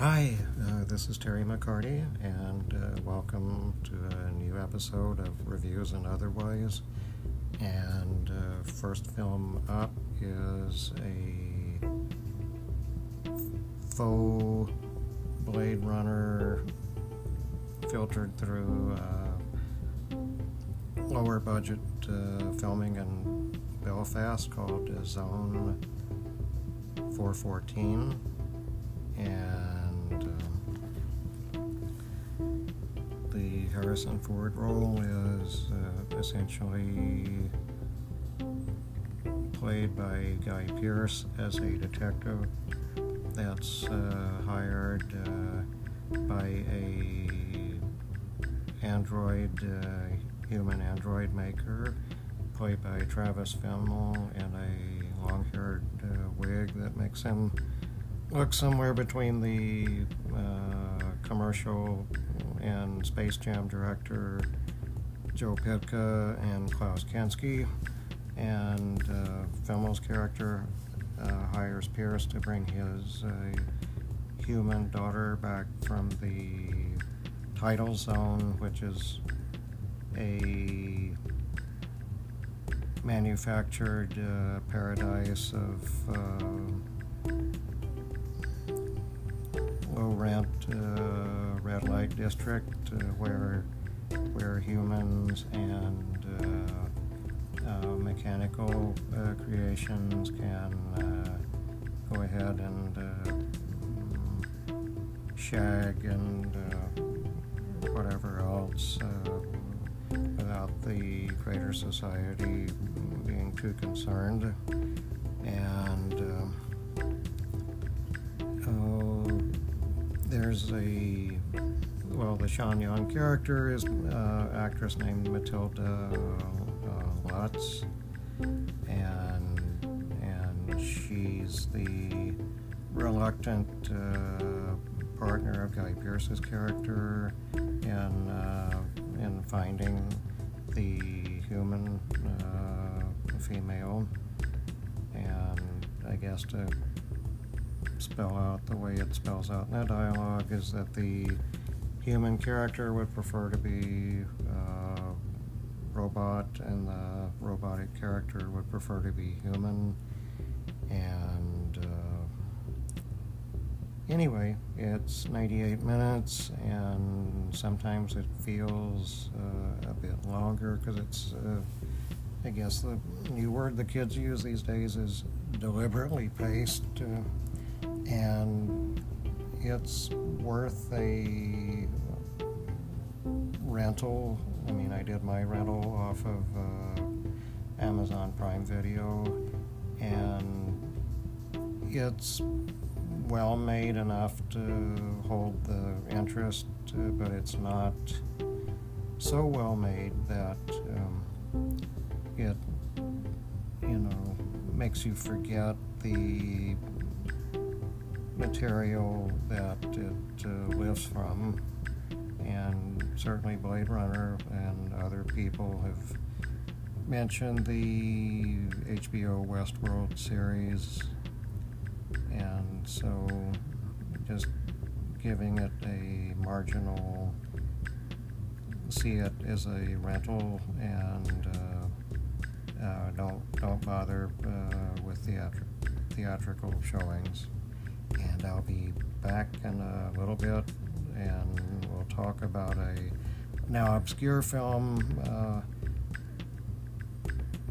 Hi, uh, this is Terry McCarty, and uh, welcome to a new episode of Reviews and Otherwise. And uh, first film up is a faux Blade Runner filtered through uh, lower budget uh, filming in Belfast called Zone 414. And um, the Harrison Ford role is uh, essentially played by Guy Pearce as a detective that's uh, hired uh, by a android uh, human android maker played by Travis Fimmel in a long-haired uh, wig that makes him look somewhere between the uh, commercial and Space Jam director Joe Pytka and Klaus Kinski. And uh, character uh, hires Pearce to bring his uh, human daughter back from the tidal zone, which is a manufactured uh, paradise of uh, low rent uh, red light district uh, where where humans and uh, uh, mechanical creations can go ahead and shag and whatever else without the greater society being too concerned. And uh, there's a well, the Sean Young character is uh, actress named Matilda uh, Lutz, and and she's the reluctant uh, partner of Guy Pearce's character in uh, in finding the human uh, female, and I guess to spell out the way it spells out. In the dialogue is that the human character would prefer to be uh, robot, and the robotic character would prefer to be human, and uh, anyway, it's 98 minutes, and sometimes it feels uh, a bit longer because it's, uh, I guess, the new word the kids use these days is deliberately paced, uh, and it's worth a rental. I mean, I did my rental off of uh, Amazon Prime Video, and it's well made enough to hold the interest, uh, but it's not so well made that um, it, you know, makes you forget the material that it uh, lives from. And certainly Blade Runner and other people have mentioned the HBO Westworld series and so just giving it a marginal see it as a rental and uh, uh, don't don't bother uh, with theatri- theatrical showings and I'll be back in a little bit and we'll talk about a now obscure film uh,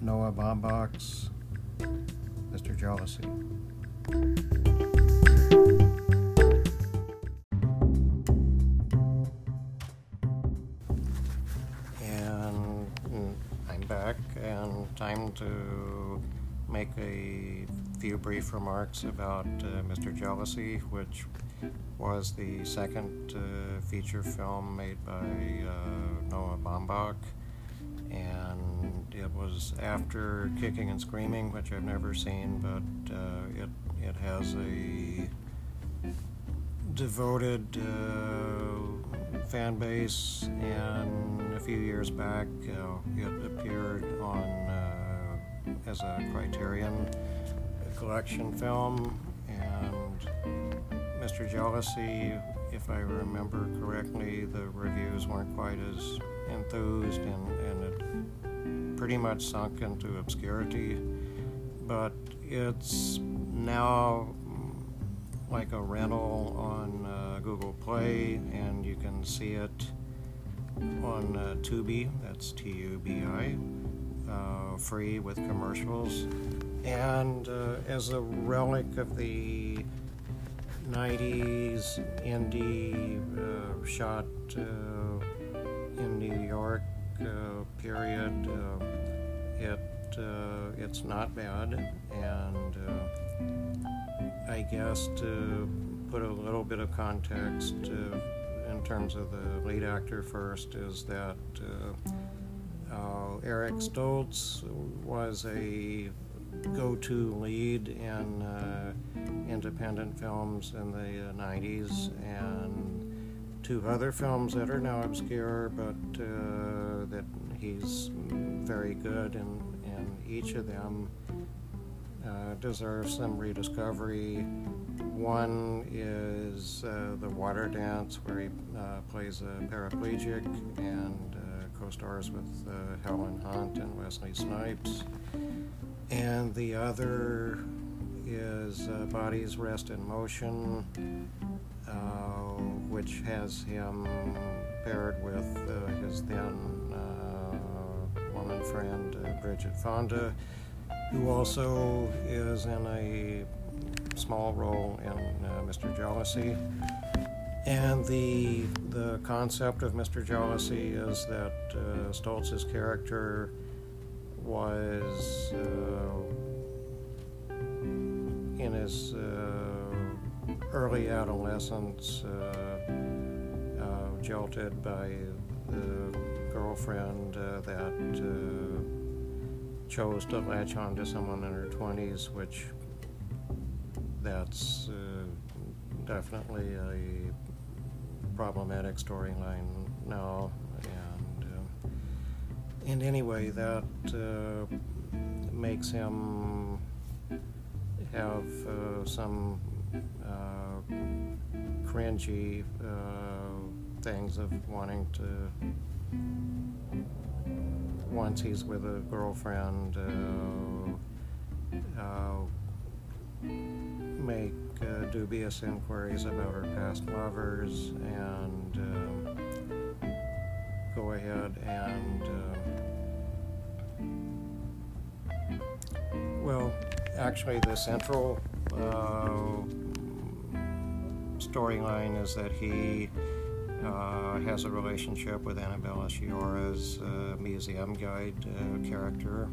Noah Baumbach's Mr. Jealousy. And mm, I'm back, and time to make a few brief remarks about uh, Mr. Jealousy, which was the second uh, feature film made by uh, Noah Baumbach. And it was after Kicking and Screaming, which I've never seen, but uh, it it has a devoted uh, fan base, and a few years back uh, it appeared on as a Criterion collection film, and Mr. Jealousy, if I remember correctly, the reviews weren't quite as enthused and, and it pretty much sunk into obscurity. But it's now like a rental on uh, Google Play, and you can see it on uh, Tubi. That's T U B I, uh, free with commercials. And uh, as a relic of the 90s indie uh, shot uh, in New York period, it it's not bad, and I guess to put a little bit of context uh, in terms of the lead actor first is that uh, uh, Eric Stoltz was a go-to lead in uh, independent films in the 90s and two other films that are now obscure but uh, that he's very good in, in each of them uh, deserves some rediscovery. One is uh, The Water Dance, where he uh, plays a paraplegic and uh, co stars with uh, Helen Hunt and Wesley Snipes. And the other is uh, Bodies Rest in Motion, which has him paired with his then woman friend Bridget Fonda who also is in a small role in uh, Mr. Jealousy. And the the concept of Mr. Jealousy is that uh, Stoltz's character was uh, in his uh, early adolescence uh, uh, jilted by the girlfriend that chose to latch on to someone in her 20s, which that's uh, definitely a problematic storyline now. And, uh, and anyway, that uh, makes him have uh, some uh, cringy uh, things of wanting to once he's with a girlfriend, make uh, dubious inquiries about her past lovers and uh, go ahead and, uh, well, actually, the central uh, storyline is that he uh, has a relationship with Annabella Sciorra's uh, museum guide uh, character,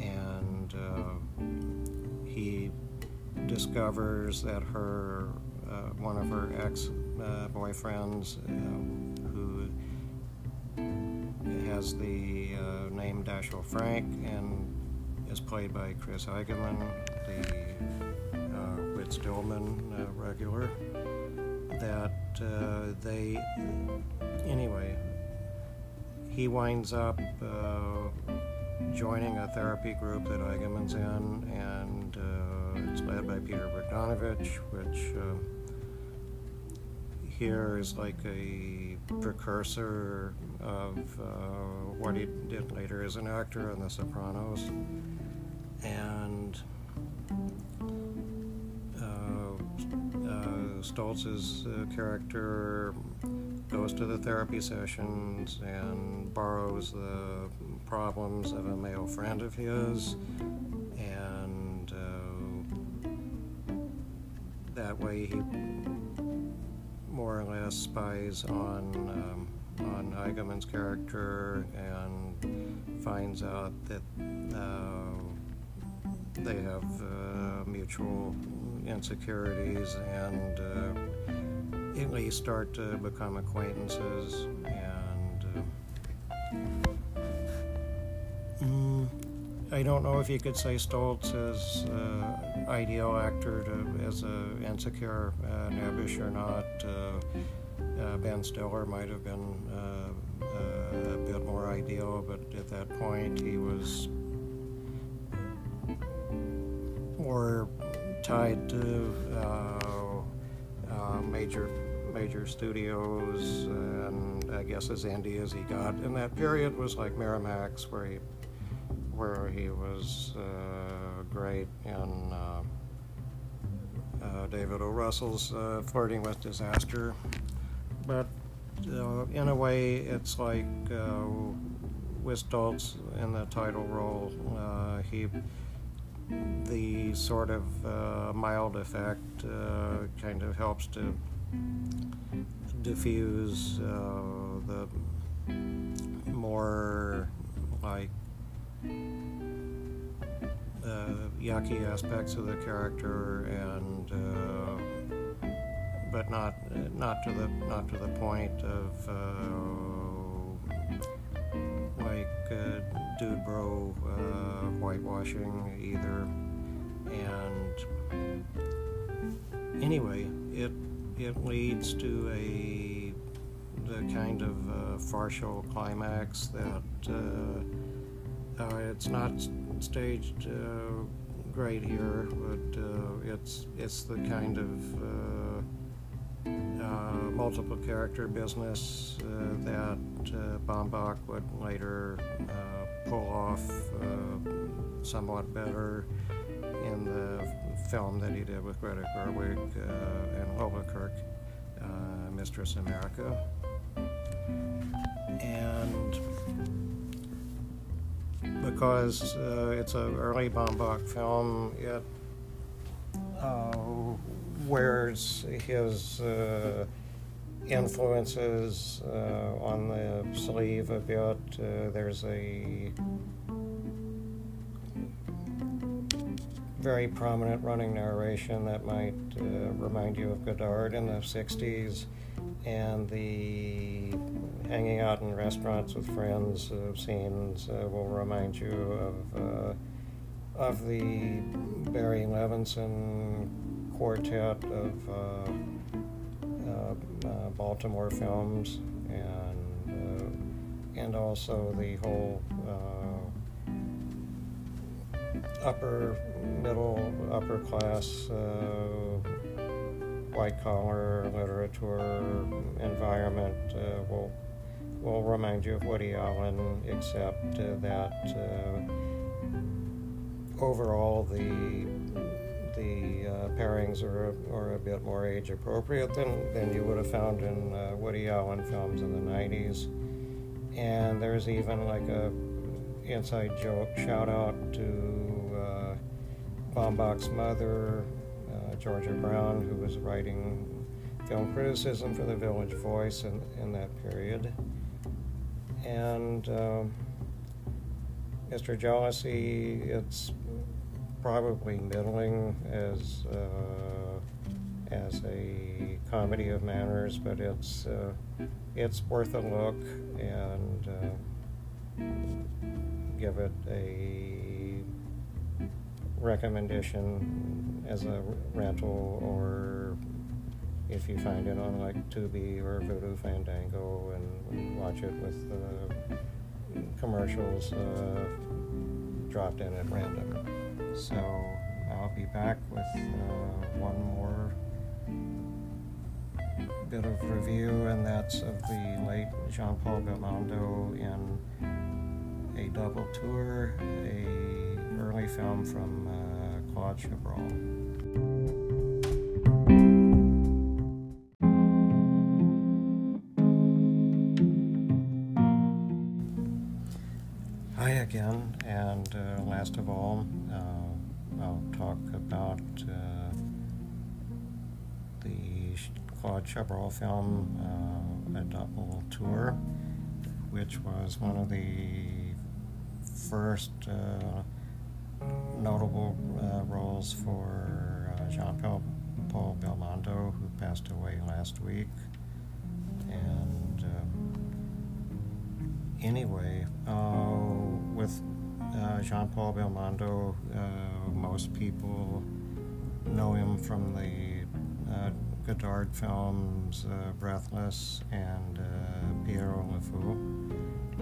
and uh, he discovers that her uh, one of her ex uh, boyfriends, who has the name Dashiell Frank and is played by Chris Eigeman, the Whit Stillman regular that uh, they, anyway, he winds up uh, joining a therapy group that Eigeman's in, and uh, led by Peter Bogdanovich, which uh, here is like a precursor of uh, what he did later as an actor in The Sopranos. And Stoltz's uh, character goes to the therapy sessions and borrows the problems of a male friend of his, way he more or less spies on um, on Eigeman's character and finds out that uh, they have uh, mutual insecurities and uh, at least start to become acquaintances. Don't know if you could say Stoltz is uh, ideal actor to, as an insecure uh, Nebbish or not. Uh, uh, ben Stiller might have been uh, a bit more ideal, but at that point he was more tied to uh, major major studios, and I guess as indie as he got in that period was like Miramax, where he where he was uh, great in uh, uh, David O. Russell's uh, Flirting with Disaster. But in a way, it's like with Stoltz in the title role, he the sort of uh, mild effect uh, kind of helps to diffuse uh, the more like yucky aspects of the character and uh, but not not to the not to the point of uh, like uh, dude bro whitewashing either. And anyway it it leads to a the kind of uh, farcical climax that uh, uh, it's not staged uh, great here, but uh, it's it's the kind of uh, uh, multiple character business uh, that Baumbach would later pull off somewhat better in the film that he did with Greta Gerwig and Lola Kirke, Mistress America. And because uh, it's an early Baumbach film, it uh, wears his uh, influences uh, on the sleeve a bit. Uh, there's a very prominent running narration that might uh, remind you of Godard in the 60s, and the hanging out in restaurants with friends uh, scenes uh, will remind you of, uh, of the Barry Levinson quartet of uh, uh, Baltimore films, and, uh, and also the whole upper middle upper class white collar literature environment will will remind you of Woody Allen, except uh, that uh, overall the the uh, pairings are, are a bit more age appropriate than, than you would have found in uh, Woody Allen films in the 90s. And there's even like a inside joke shout out to uh, Baumbach's mother, uh, Georgia Brown, who was writing film criticism for the Village Voice in, in that period. And um, Mr. Jealousy, it's probably middling as uh, as a comedy of manners, but it's uh, it's worth a look and uh, give it a recommendation as a rental or if you find it on like Tubi or Vudu Fandango and watch it with the commercials uh, dropped in at random. So I'll be back with uh, one more bit of review, and that's of the late Jean Paul Belmondo in a double tour, a early film from uh, Claude Chabrol. Claude Chabrol film, uh, A Double Tour, which was one of the first uh, notable uh, roles for uh, Jean Paul, Belmondo, who passed away last week. And um, anyway, uh, with uh, Jean Paul Belmondo, most people know him from the Godard films uh, Breathless and uh, Pierrot Le Fou.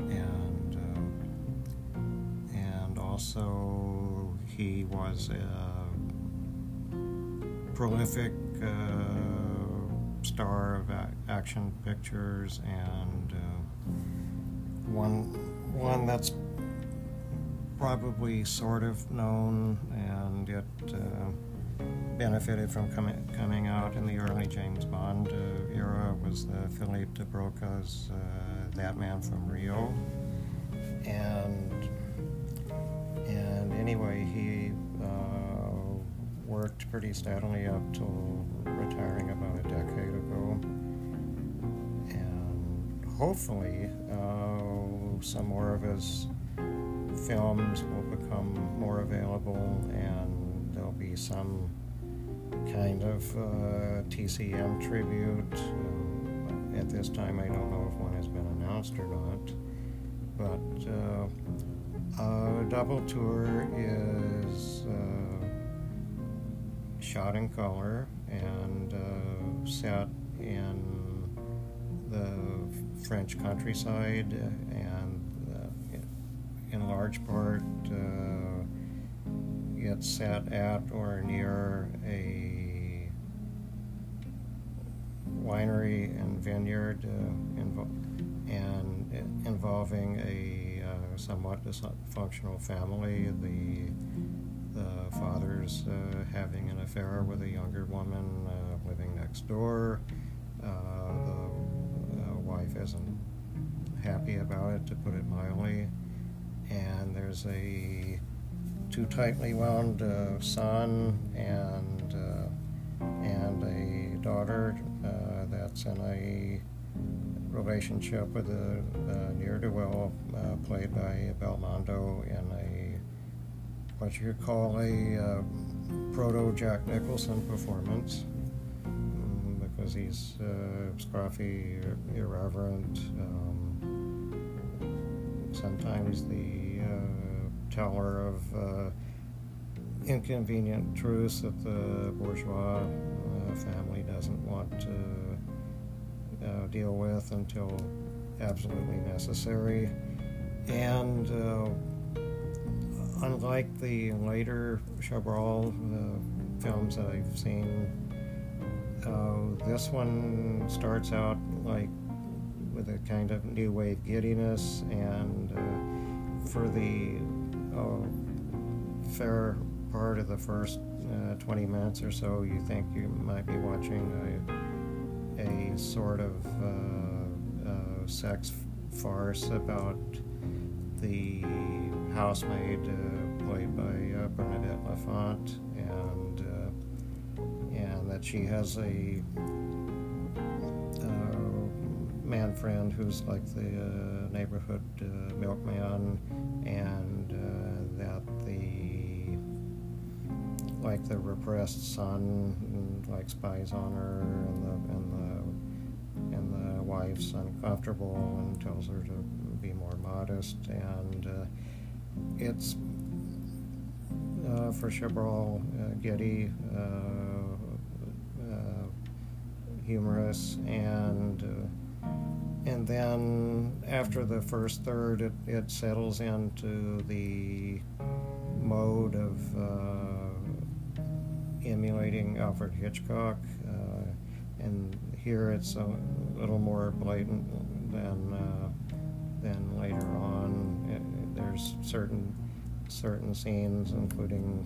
And, uh, and also, he was a prolific uh, star of a- action pictures and uh, one one that's probably sort of known and yet uh, benefited from coming coming out in the early James Bond uh, era was the Philippe de Broca's uh, That Man from Rio. And and anyway he uh, worked pretty steadily up till retiring about a decade ago. And hopefully uh, some more of his films will become more available and there'll be some kind of uh, TCM tribute. Uh, at this time, I don't know if one has been announced or not. But uh, uh Double Tour is uh, shot in color and uh, set in the French countryside and in large part uh, it's set at or near a winery and vineyard uh, invo- and involving a uh, somewhat dysfunctional family. The the father's uh, having an affair with a younger woman living next door. The wife isn't happy about it, to put it mildly and there's a too tightly wound uh, son and uh, and a daughter that's in a relationship with a, a near do well uh, played by Belmondo in a what you could call a uh, proto Jack Nicholson performance um, because he's uh, scruffy, irreverent. Um, sometimes the uh, teller of uh, inconvenient truths that the bourgeois uh, family doesn't want to uh, deal with until absolutely necessary. And uh, unlike the later Chabrol films that I've seen, this one starts out like with a kind of new wave giddiness, and uh, for the uh, fair part of the first uh, 20 minutes or so, you think you might be watching a, sort of uh, uh, sex farce about the housemaid uh, played by Bernadette Lafont, and and that she has a man friend who's like the uh, neighborhood uh, milkman, and uh, that the like the repressed son like spies on her, and the and the and the wife's uncomfortable and tells her to be more modest, and uh, it's uh, for Chabrol uh, Getty humorous and and then after the first third, it, it settles into the mode of uh, emulating Alfred Hitchcock. Uh, and here it's a little more blatant than uh, than later on. It, there's certain certain scenes, including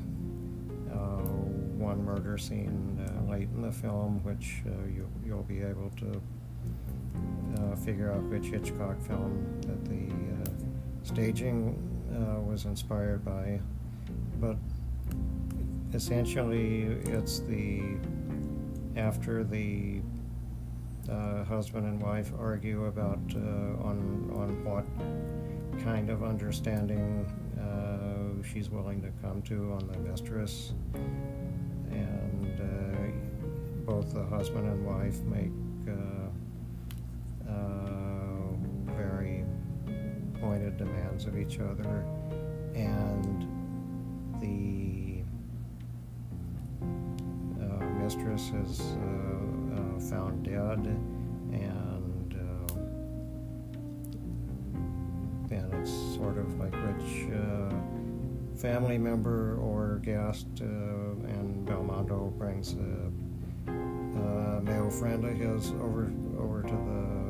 uh, one murder scene uh, late in the film, which uh, you, you'll be able to uh, figure out which Hitchcock film that the staging was inspired by. But essentially, it's the after the uh, husband and wife argue about uh, on on what kind of understanding uh, she's willing to come to on the mistress, and both the husband and wife make uh, very pointed demands of each other, and the mistress is uh, found dead, and then it's sort of like which family member or guest, uh, and Belmondo brings a a male friend of his over over to the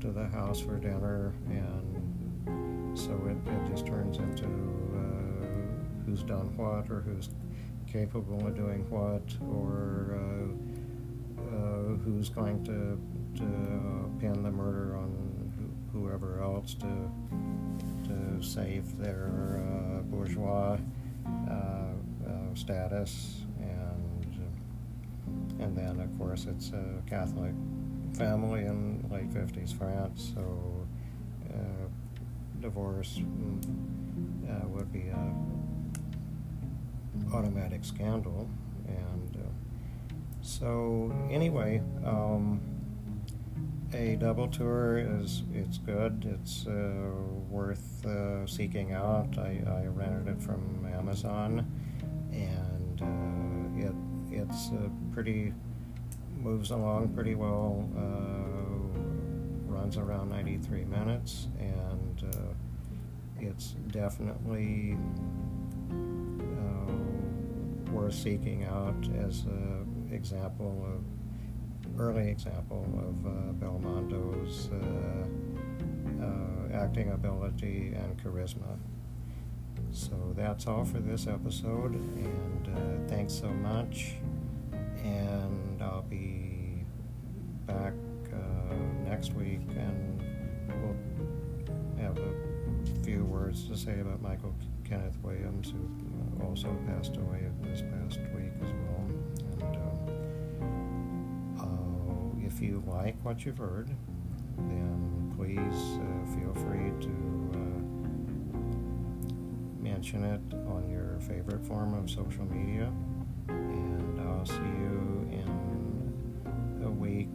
to the house for dinner, and so it, it just turns into uh, who's done what or who's capable of doing what or uh, uh, who's going to to pin the murder on whoever else to to save their uh, bourgeois uh, uh, status. And and then of course it's a Catholic family in late 50s France so uh, divorce mm, uh, would be a automatic scandal and uh, so anyway um, a double tour is it's good. It's uh, worth uh, seeking out. I, I rented it from Amazon and uh, it it's uh, pretty moves along pretty well uh, runs around 93 minutes and it's definitely worth seeking out as an example of early example of uh, Belmondo's uh, uh, acting ability and charisma. So that's all for this episode, and uh, thanks so much. words to say about Michael Kenneth Williams, who also passed away this past week as well. And um, uh, if you like what you've heard, then please uh, feel free to uh, mention it on your favorite form of social media. And I'll see you in a week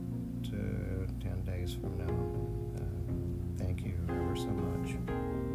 to 10 days from now. Uh, thank you ever so much.